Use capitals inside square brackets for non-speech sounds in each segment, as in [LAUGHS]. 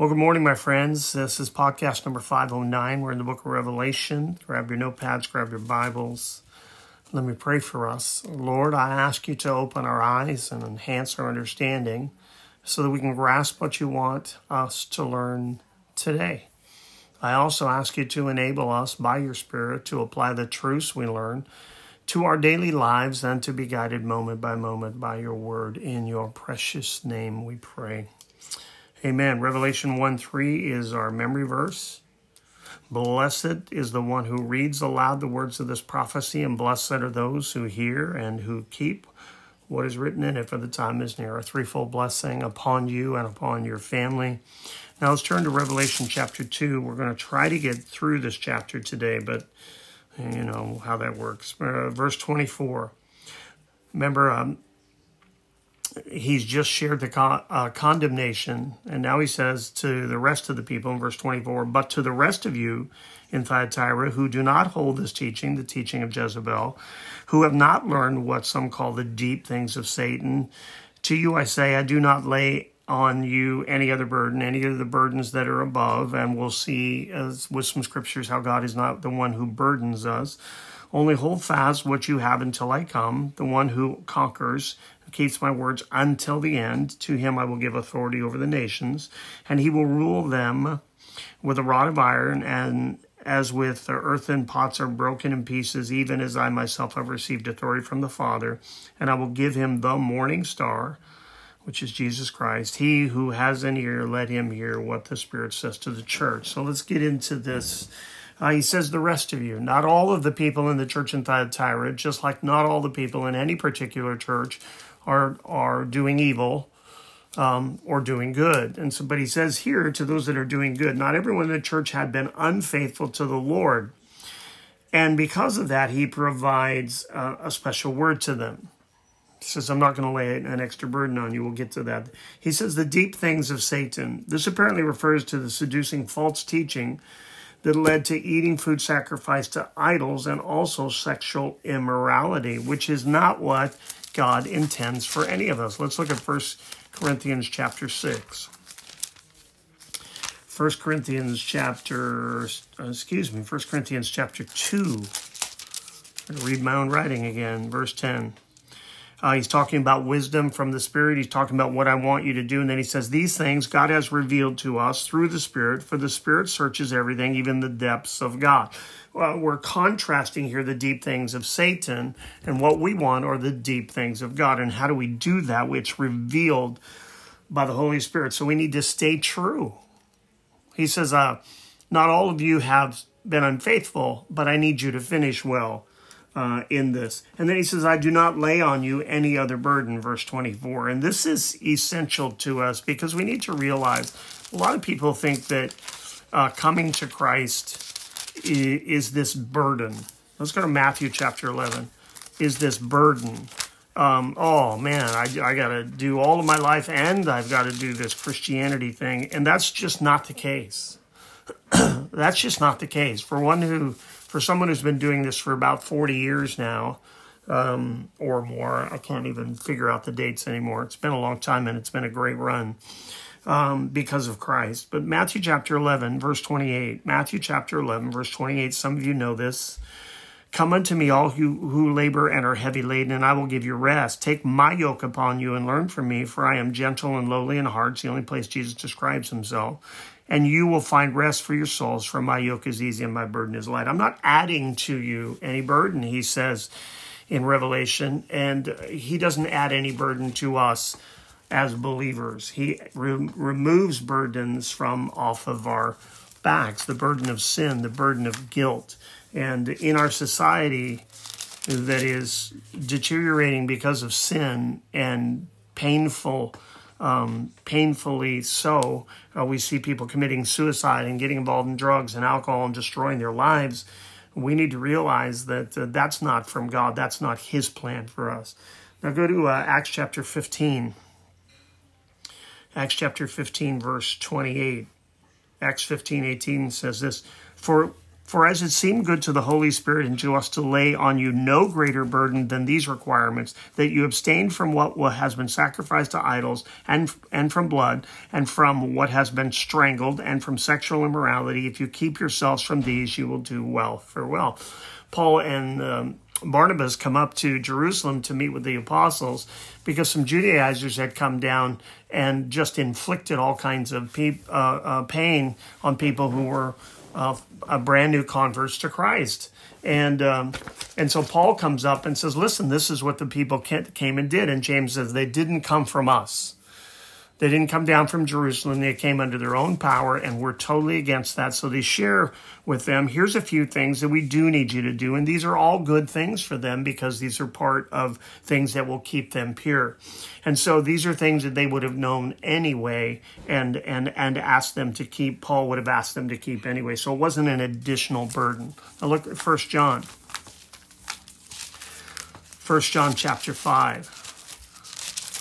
Well, good morning, my friends. This is podcast number 509. We're in the book of Revelation. Grab your notepads, grab your Bibles. Let me pray for us. Lord, I ask you to open our eyes and enhance our understanding so that we can grasp what you want us to learn today. I also ask you to enable us by your Spirit to apply the truths we learn to our daily lives and to be guided moment by moment by your word. In your precious name we pray. Amen. Revelation 1 3 is our memory verse. Blessed is the one who reads aloud the words of this prophecy, and blessed are those who hear and who keep what is written in it, for the time is near. A threefold blessing upon you and upon your family. Now let's turn to Revelation chapter 2. We're going to try to get through this chapter today, but you know how that works. Uh, verse 24. Remember, um, he's just shared the con- uh, condemnation, and now he says to the rest of the people in verse 24, But to the rest of you in Thyatira who do not hold this teaching, the teaching of Jezebel, who have not learned what some call the deep things of Satan, to you I say, I do not lay on you any other burden, any of the burdens that are above, and we'll see as with some scriptures how God is not the one who burdens us. Only hold fast what you have until I come, the one who conquers who keeps my words until the end. To him I will give authority over the nations, and he will rule them with a rod of iron, and as with the earthen pots are broken in pieces, even as I myself have received authority from the Father, and I will give him the morning star, which is Jesus Christ. He who has an ear, let him hear what the Spirit says to the church. So let's get into this. Uh, he says, the rest of you, not all of the people in the church in Thyatira, just like not all the people in any particular church are are doing evil um, or doing good. And so, but he says here to those that are doing good, not everyone in the church had been unfaithful to the Lord, and because of that, he provides uh, a special word to them. He says, I'm not going to lay an extra burden on you. We'll get to that. He says, the deep things of Satan. This apparently refers to the seducing false teaching that led to eating food sacrificed to idols and also sexual immorality, which is not what God intends for any of us. Let's look at 1 Corinthians chapter 6. 1 Corinthians chapter, uh, excuse me, 1 Corinthians chapter 2. I'm going to read my own writing again, verse 10. Uh, he's talking about wisdom from the Spirit. He's talking about what I want you to do. And then he says, These things God has revealed to us through the Spirit, for the Spirit searches everything, even the depths of God well, we're contrasting here the deep things of Satan, and what we want are the deep things of God. And how do we do that? Which revealed by the Holy Spirit. So we need to stay true. He says, uh, Not all of you have been unfaithful, but I need you to finish well. Uh, in this. And then he says, I do not lay on you any other burden, verse 24. And this is essential to us because we need to realize a lot of people think that uh, coming to Christ is this burden. Let's go to Matthew chapter 11. Is this burden? Um, oh man, I, I got to do all of my life and I've got to do this Christianity thing. And that's just not the case. [CLEARS THROAT] that's just not the case. For one who, for someone who's been doing this for about 40 years now, um, or more, I can't even figure out the dates anymore. It's been a long time and it's been a great run um, because of Christ. But Matthew chapter 11, verse 28. Matthew chapter 11, verse 28. Some of you know this. Come unto me, all who, who labor and are heavy laden, and I will give you rest. Take my yoke upon you and learn from me, for I am gentle and lowly in heart. It's the only place Jesus describes himself. And you will find rest for your souls, for my yoke is easy and my burden is light. I'm not adding to you any burden, he says in Revelation, and he doesn't add any burden to us as believers. He re- removes burdens from off of our backs, the burden of sin, the burden of guilt. And in our society that is deteriorating because of sin and painful, um, painfully so, uh, we see people committing suicide and getting involved in drugs and alcohol and destroying their lives. We need to realize that uh, that's not from God. That's not His plan for us. Now go to uh, Acts chapter 15. Acts chapter 15, verse 28. Acts 15, 18 says this For For as it seemed good to the Holy Spirit and to us to lay on you no greater burden than these requirements, that you abstain from what has been sacrificed to idols, and, and from blood, and from what has been strangled, and from sexual immorality, if you keep yourselves from these, you will do well. Farewell. Paul and um, Barnabas come up to Jerusalem to meet with the apostles because some Judaizers had come down and just inflicted all kinds of pe- uh, uh, pain on people who were uh, a brand new converts to Christ. And um, and so Paul comes up and says, "Listen, this is what the people came and did." And James says, "They didn't come from us." They didn't come down from Jerusalem. They came under their own power, and we're totally against that. So they share with them here's a few things that we do need you to do. And these are all good things for them because these are part of things that will keep them pure. And so these are things that they would have known anyway and, and, and asked them to keep. Paul would have asked them to keep anyway. So it wasn't an additional burden. Now look at 1 John. 1 John chapter 5.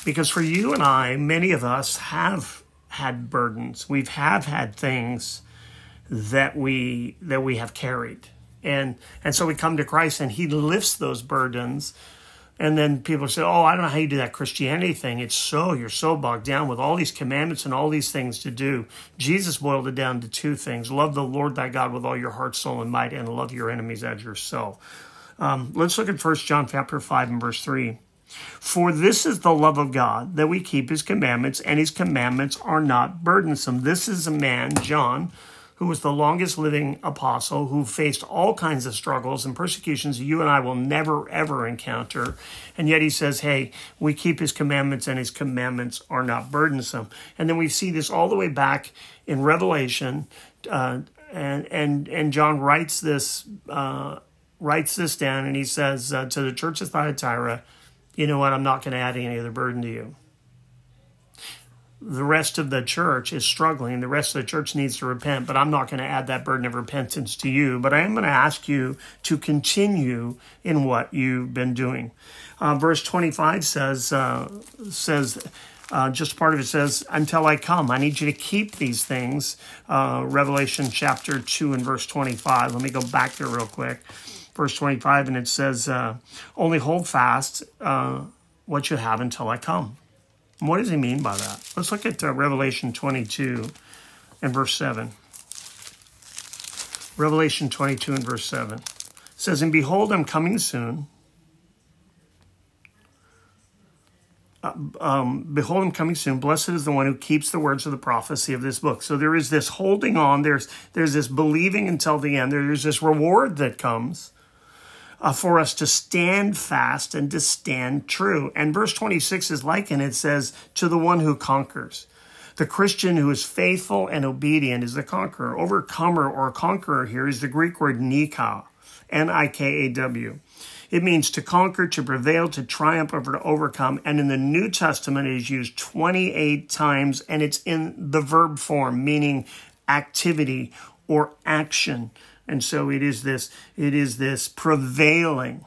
Because for you and I, many of us have had burdens. We have had things that we that we have carried. And and so we come to Christ and he lifts those burdens. And then people say, "Oh, I don't know how you do that Christianity thing. It's so you're so bogged down with all these commandments and all these things to do." Jesus boiled it down to two things: love the Lord thy God with all your heart, soul, and might, and love your enemies as yourself. Um, let's look at First John chapter five and verse three. For this is the love of God, that we keep his commandments, and his commandments are not burdensome. This is a man, John, who was the longest living apostle, who faced all kinds of struggles and persecutions you and I will never, ever encounter. And yet he says, hey, we keep his commandments, and his commandments are not burdensome. And then we see this all the way back in Revelation. Uh, and, and, and John writes this, uh, writes this down, and he says uh, to the church of Thyatira, you know what, I'm not going to add any other burden to you. The rest of the church is struggling. The rest of the church needs to repent, but I'm not going to add that burden of repentance to you. But I am going to ask you to continue in what you've been doing. Uh, verse 25 says, uh, says, uh, just part of it says, until I come. I need you to keep these things. Uh, Revelation chapter 2 and verse 25. Let me go back there real quick verse 25, and it says, uh, Only hold fast uh, what you have until I come. And what does he mean by that? Let's look at uh, Revelation 22 and verse 7. Revelation 22 and verse 7 it says, And behold, I'm coming soon. Uh, um, behold, I'm coming soon. Blessed is the one who keeps the words of the prophecy of this book. So there is this holding on. There's there's this believing until the end. There's this reward that comes uh, for us to stand fast and to stand true. And verse 26 is like, and it says, to the one who conquers. The Christian who is faithful and obedient is the conqueror. Overcomer or conqueror here is the Greek word nikao, N I K A W. It means to conquer, to prevail, to triumph, over, to overcome. And in the New Testament, it is used 28 times, and it's in the verb form, meaning activity or action. And so it is this, it is this prevailing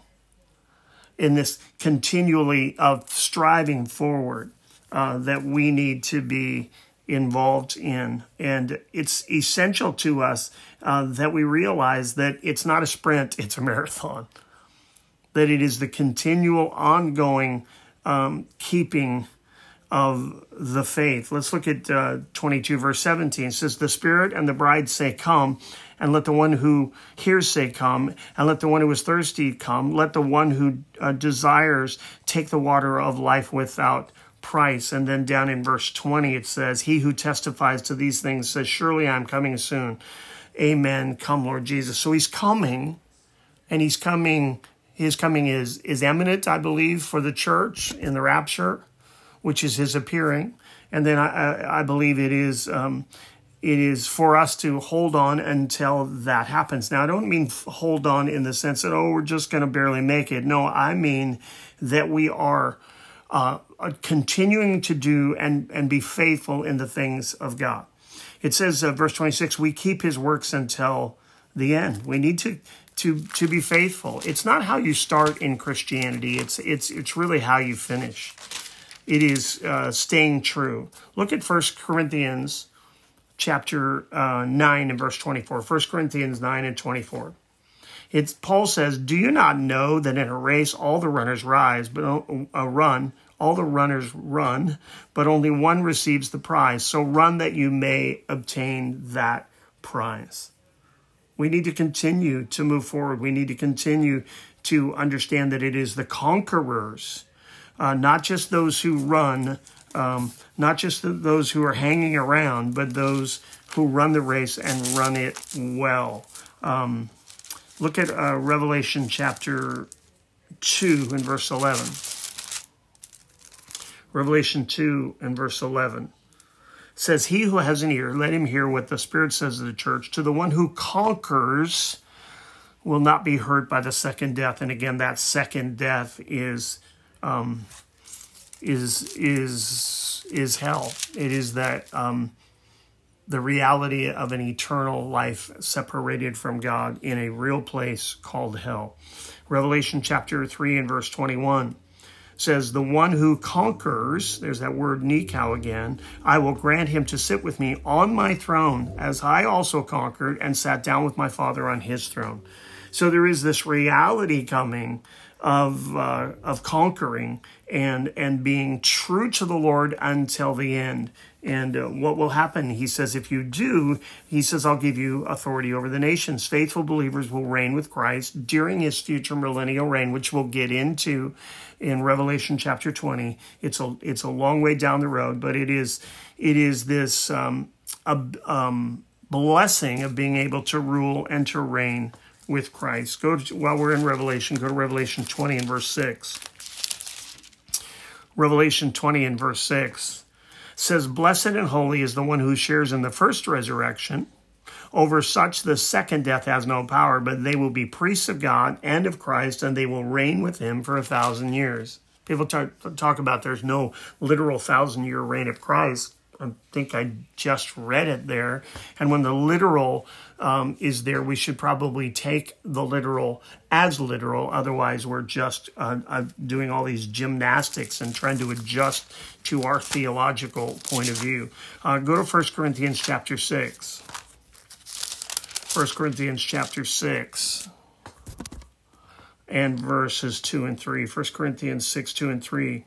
in this continually of striving forward uh, that we need to be involved in. And it's essential to us uh, that we realize that it's not a sprint, [LAUGHS] it's a marathon. That it is the continual, ongoing um, keeping of the faith. Let's look at uh, 22, verse 17. It says, The Spirit and the bride say, Come, and let the one who hears say, Come, and let the one who is thirsty come. Let the one who uh, desires take the water of life without price. And then down in verse 20, it says, He who testifies to these things says, Surely I'm coming soon. Amen. Come, Lord Jesus. So he's coming, and he's coming. His coming is, is imminent, I believe, for the church in the rapture which is his appearing. And then I, I believe it is um, it is for us to hold on until that happens. Now, I don't mean hold on in the sense that, oh, we're just going to barely make it. No, I mean that we are uh, continuing to do and, and be faithful in the things of God. It says, uh, verse 26, we keep his works until the end. We need to, to, to be faithful. It's not how you start in Christianity. It's, it's, it's really how you finish it is uh, staying true. Look at First Corinthians chapter uh, 9 and verse 24. 1 Corinthians 9 and 24. It's Paul says, "Do you not know that in a race all the runners rise, but a run, all the runners run, but only one receives the prize. So run that you may obtain that prize." We need to continue to move forward. We need to continue to understand that it is the conquerors, uh, not just those who run, um, not just those who are hanging around, but those who run the race and run it well. Um, Look at uh, Revelation chapter 2 and verse 11. Revelation 2 and verse 11 says, He who has an ear, let him hear what the Spirit says to the church. To the one who conquers will not be hurt by the second death. And again, that second death is um, is is is hell. It is that um, the reality of an eternal life separated from God in a real place called hell. Revelation chapter 3 and verse 21 says, The one who conquers, there's that word nikao again, I will grant him to sit with me on my throne, as I also conquered and sat down with my Father on his throne. So there is this reality coming of uh, of conquering and and being true to the Lord until the end. And uh, what will happen? He says, if you do, he says, I'll give you authority over the nations. Faithful believers will reign with Christ during his future millennial reign, which we'll get into in Revelation chapter 20. It's a, it's a long way down the road, but it is, it is this, um, a, um, blessing of being able to rule and to reign with Christ. Go to, while we're in Revelation, go to Revelation 20 and verse 6. Revelation 20 and verse 6 says, Blessed and holy is the one who shares in the first resurrection. Over such the second death has no power, but they will be priests of God and of Christ, and they will reign with him for a thousand years. People talk, talk about there's no literal thousand year reign of Christ. I think I just read it there. And when the literal um, is there, we should probably take the literal as literal. Otherwise, we're just uh, uh, doing all these gymnastics and trying to adjust to our theological point of view. Uh, go to 1 Corinthians chapter 6. 1 Corinthians chapter 6 and verses 2 and 3. 1 Corinthians 6, 2 and 3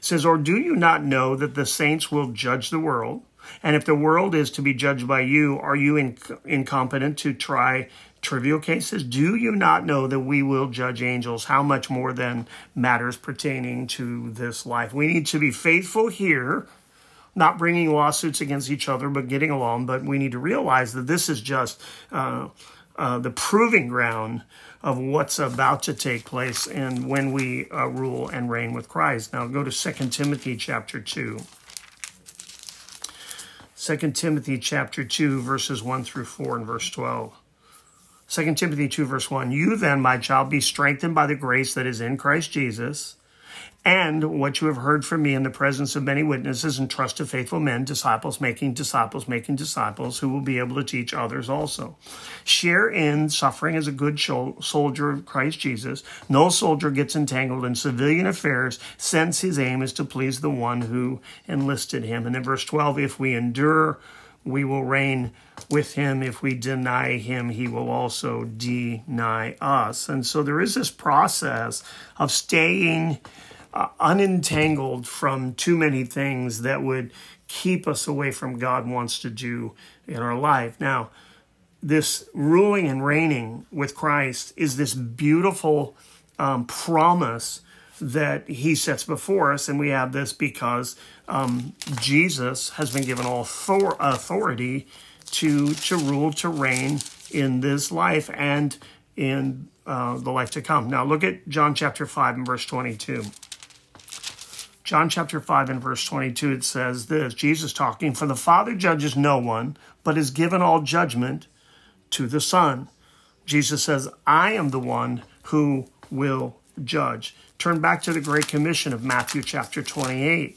says, Or do you not know that the saints will judge the world? And if the world is to be judged by you, are you inc- incompetent to try trivial cases? Do you not know that we will judge angels? How much more than matters pertaining to this life? We need to be faithful here, not bringing lawsuits against each other, but getting along. But we need to realize that this is just uh, uh, the proving ground of what's about to take place and when we uh, rule and reign with Christ. Now go to 2 Timothy chapter 2. 2 Timothy chapter 2 verses 1 through 4 and verse 12. 2 Timothy 2 verse 1. You then, my child, be strengthened by the grace that is in Christ Jesus and what you have heard from me in the presence of many witnesses and trust to faithful men, disciples making disciples, making disciples who will be able to teach others also. Share in suffering as a good soldier of Christ Jesus. No soldier gets entangled in civilian affairs since his aim is to please the one who enlisted him. And in verse 12, if we endure, we will reign with him. If we deny him, he will also deny us. And so there is this process of staying uh, unentangled from too many things that would keep us away from God wants to do in our life. Now, this ruling and reigning with Christ is this beautiful um, promise that he sets before us. And we have this because um, Jesus has been given all authority to, to rule, to reign in this life and in uh, the life to come. Now, look at John chapter 5 and verse 22. John chapter 5 and verse 22, it says this Jesus talking, For the Father judges no one, but has given all judgment to the Son. Jesus says, I am the one who will judge. Turn back to the Great Commission of Matthew chapter 28.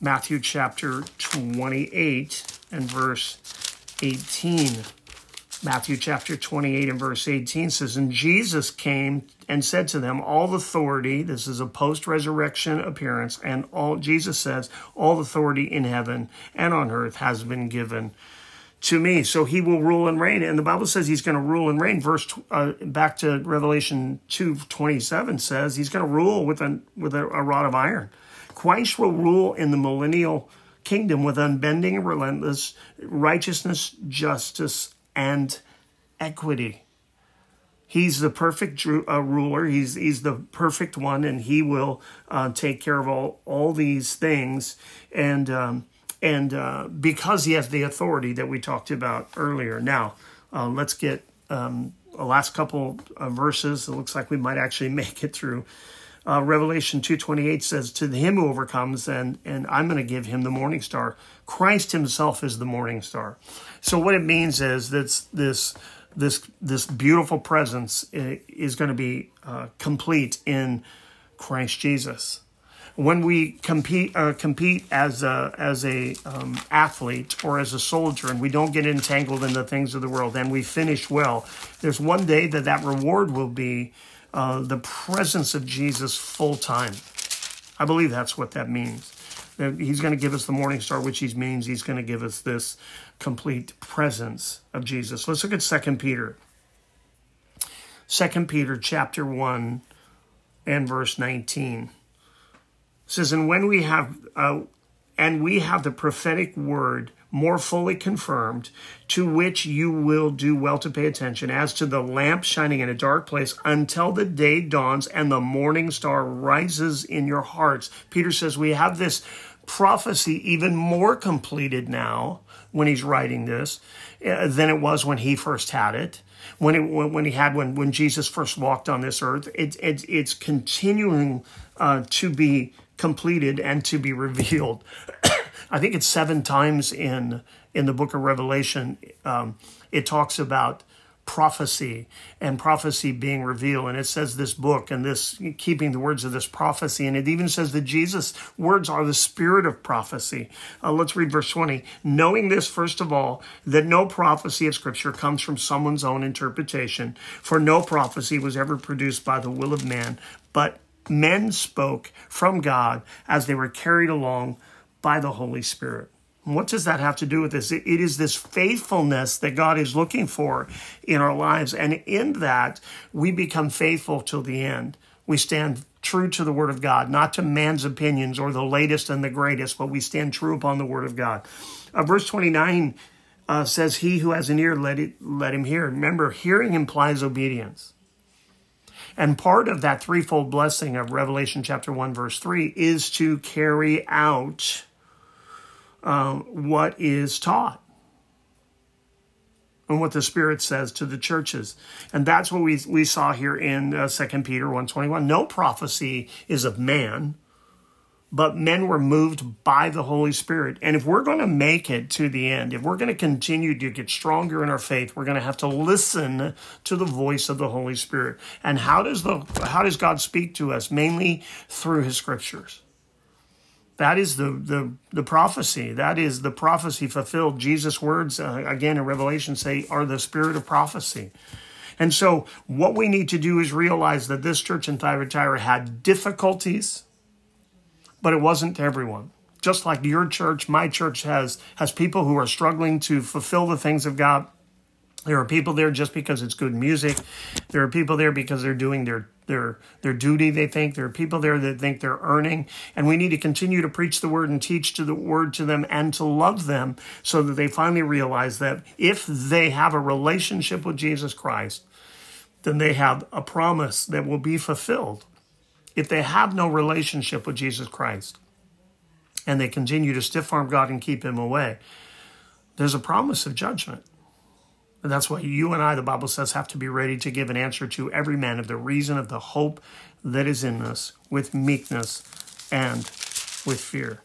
Matthew chapter 28 and verse 18. Matthew chapter 28 and verse 18 says, And Jesus came and said to them, All authority, this is a post resurrection appearance, and all, Jesus says, All authority in heaven and on earth has been given to me. So he will rule and reign. And the Bible says he's going to rule and reign. Verse uh, back to Revelation 2 27 says he's going to rule with, a, with a, a rod of iron. Christ will rule in the millennial kingdom with unbending and relentless righteousness, justice, and equity. He's the perfect uh, ruler. He's he's the perfect one, and he will uh, take care of all all these things. And um, and uh, because he has the authority that we talked about earlier. Now, uh, let's get um, the last couple of verses. It looks like we might actually [LAUGHS] make it through. Uh, Revelation 2.28 says, To him who overcomes, and, and I'm going to give him the morning star. Christ himself is the morning star. So what it means is that this, this, this beautiful presence uh, is going to be uh, complete in Christ Jesus when we compete uh, compete as a as a um, athlete or as a soldier and we don't get entangled in the things of the world and we finish well there's one day that that reward will be uh, the presence of jesus full time i believe that's what that means. He's going to give us the morning star which he means he's going to give us this complete presence of jesus. Let's look at second peter. Second peter chapter 1 and verse 19 says, and when we have, uh, and we have the prophetic word more fully confirmed, to which you will do well to pay attention, as to the lamp shining in a dark place until the day dawns and the morning star rises in your hearts. Peter says we have this prophecy even more completed now when he's writing this uh, than it was when he first had it. When it when he had when when Jesus first walked on this earth, it, it it's continuing uh, to be completed and to be revealed. [COUGHS] I think it's seven times in in the book of Revelation. Um, it talks about prophecy and prophecy being revealed. And it says this book and this keeping the words of this prophecy. And it even says that jesus words are the spirit of prophecy. Uh, let's read verse 20 knowing this first of all that no prophecy of scripture comes from someone's own interpretation for no prophecy was ever produced by the will of man but men spoke from God as they were carried along by the Holy Spirit. what does that have to do with this? It is this faithfulness that God is looking for in our lives. And in that, we become faithful till the end. We stand true to the Word of God, not to man's opinions or the latest and the greatest, but we stand true upon the Word of God. Uh, verse 29 uh, says, He who has an ear, let, it, let him hear. Remember, hearing implies obedience. And part of that threefold blessing of Revelation chapter 1, verse 3 is to carry out um, what is taught and what the Spirit says to the churches. And that's what we, we saw here in uh, 2 Peter 1.21. No prophecy is of man, but men were moved by the Holy Spirit. And if we're going to make it to the end, if we're going to continue to get stronger in our faith, we're going to have to listen to the voice of the Holy Spirit. And how does the how does God speak to us? Mainly through his scriptures. That is the the the prophecy. That is the prophecy fulfilled. Jesus' words uh, again in Revelation say are the spirit of prophecy. And so what we need to do is realize that this church in Thyatira had difficulties but it wasn't to everyone. Just like your church, my church has has people who are struggling to fulfill the things of God. There are people there just because it's good music. There are people there because they're doing their their their duty. They think there are people there that think they're earning, and we need to continue to preach the word and teach to the word to them and to love them, so that they finally realize that if they have a relationship with Jesus Christ, then they have a promise that will be fulfilled if they have no relationship with Jesus Christ and they continue to stiff arm God and keep him away, there's a promise of judgment. And that's why you and I, the Bible says, have to be ready to give an answer to every man of the reason of the hope that is in us with meekness and with fear.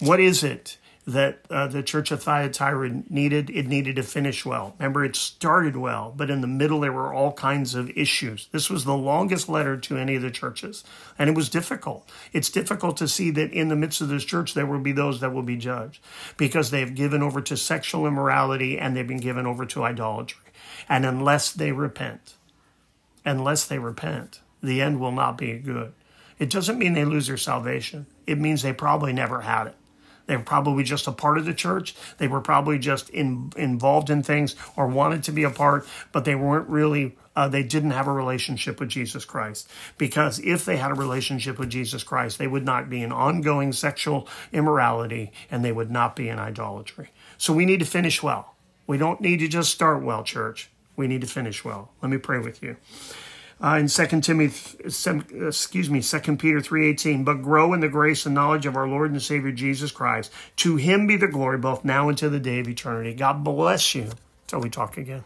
What is it that uh, the church of Thyatira needed. It needed to finish well. Remember, it started well, but in the middle there were all kinds of issues. This was the longest letter to any of the churches, and it was difficult. It's difficult to see that in the midst of this church there will be those that will be judged because they have given over to sexual immorality and they've been given over to idolatry. And unless they repent, unless they repent, the end will not be good. It doesn't mean they lose their salvation. It means they probably never had it. They were probably just a part of the church. They were probably just in, involved in things or wanted to be a part, but they weren't really, uh, they didn't have a relationship with Jesus Christ. Because if they had a relationship with Jesus Christ, they would not be in ongoing sexual immorality and they would not be in idolatry. So we need to finish well. We don't need to just start well, church. We need to finish well. Let me pray with you uh, in Second Timothy, excuse me, Second Peter three eighteen. But grow in the grace and knowledge of our Lord and Savior Jesus Christ. To Him be the glory both now and to the day of eternity. God bless you. Till we talk again.